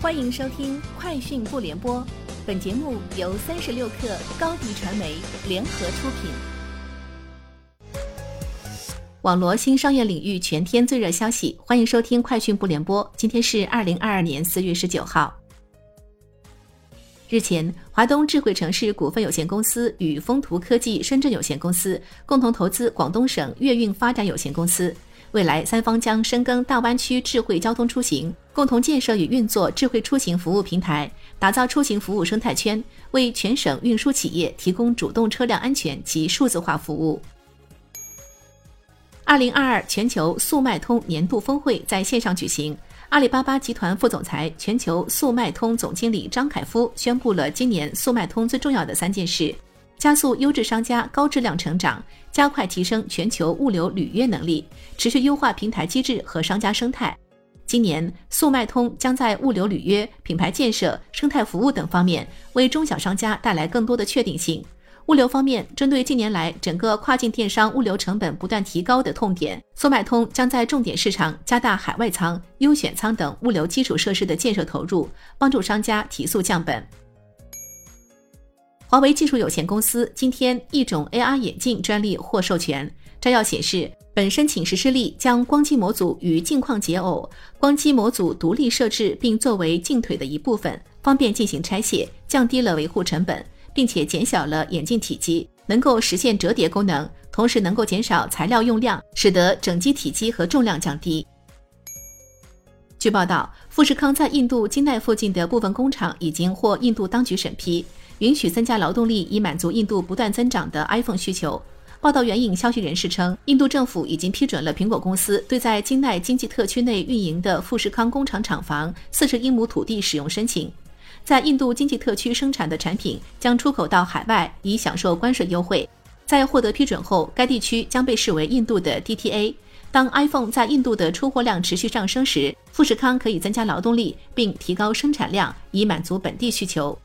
欢迎收听《快讯不联播》，本节目由三十六克高低传媒联合出品。网罗新商业领域全天最热消息，欢迎收听《快讯不联播》。今天是二零二二年四月十九号。日前，华东智慧城市股份有限公司与风图科技深圳有限公司共同投资广东省粤运发展有限公司。未来三方将深耕大湾区智慧交通出行，共同建设与运作智慧出行服务平台，打造出行服务生态圈，为全省运输企业提供主动车辆安全及数字化服务。二零二二全球速卖通年度峰会在线上举行，阿里巴巴集团副总裁、全球速卖通总经理张凯夫宣布了今年速卖通最重要的三件事。加速优质商家高质量成长，加快提升全球物流履约能力，持续优化平台机制和商家生态。今年，速卖通将在物流履约、品牌建设、生态服务等方面为中小商家带来更多的确定性。物流方面，针对近年来整个跨境电商物流成本不断提高的痛点，速卖通将在重点市场加大海外仓、优选仓等物流基础设施的建设投入，帮助商家提速降本。华为技术有限公司今天一种 AR 眼镜专利获授权。摘要显示，本申请实施例将光机模组与镜框解耦，光机模组独立设置并作为镜腿的一部分，方便进行拆卸，降低了维护成本，并且减小了眼镜体积，能够实现折叠功能，同时能够减少材料用量，使得整机体积和重量降低。据报道，富士康在印度金奈附近的部分工厂已经获印度当局审批。允许增加劳动力，以满足印度不断增长的 iPhone 需求。报道援引消息人士称，印度政府已经批准了苹果公司对在金奈经济特区内运营的富士康工厂厂房四十英亩土地使用申请。在印度经济特区生产的产品将出口到海外，以享受关税优惠。在获得批准后，该地区将被视为印度的 DTA。当 iPhone 在印度的出货量持续上升时，富士康可以增加劳动力并提高生产量，以满足本地需求。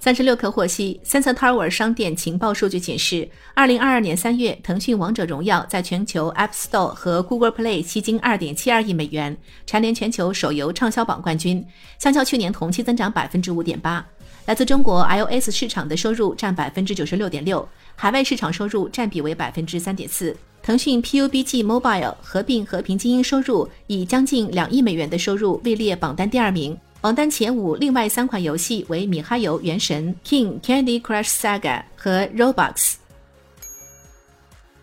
三十六氪获悉，Sensor Tower 商店情报数据显示，二零二二年三月，腾讯《王者荣耀》在全球 App Store 和 Google Play 吸金二点七二亿美元，蝉联全球手游畅销榜冠军，相较去年同期增长百分之五点八。来自中国 iOS 市场的收入占百分之九十六点六，海外市场收入占比为百分之三点四。腾讯 PUBG Mobile 合并和平精英收入以将近两亿美元的收入位列榜单第二名。榜单前五另外三款游戏为《米哈游：原神》、King Candy Crush Saga 和 Roblox。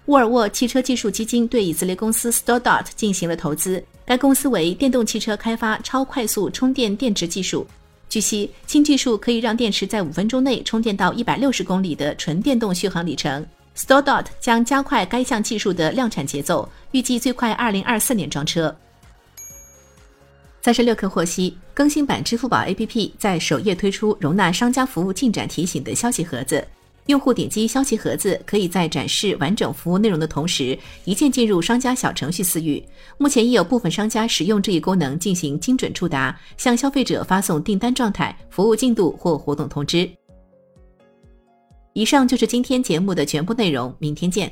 沃尔沃汽车技术基金对以色列公司 StoreDot 进行了投资，该公司为电动汽车开发超快速充电电池技术。据悉，新技术可以让电池在五分钟内充电到一百六十公里的纯电动续航里程。StoreDot 将加快该项技术的量产节奏，预计最快二零二四年装车。三十六氪获悉，更新版支付宝 APP 在首页推出容纳商家服务进展提醒的消息盒子。用户点击消息盒子，可以在展示完整服务内容的同时，一键进入商家小程序私域。目前已有部分商家使用这一功能进行精准触达，向消费者发送订单状态、服务进度或活动通知。以上就是今天节目的全部内容，明天见。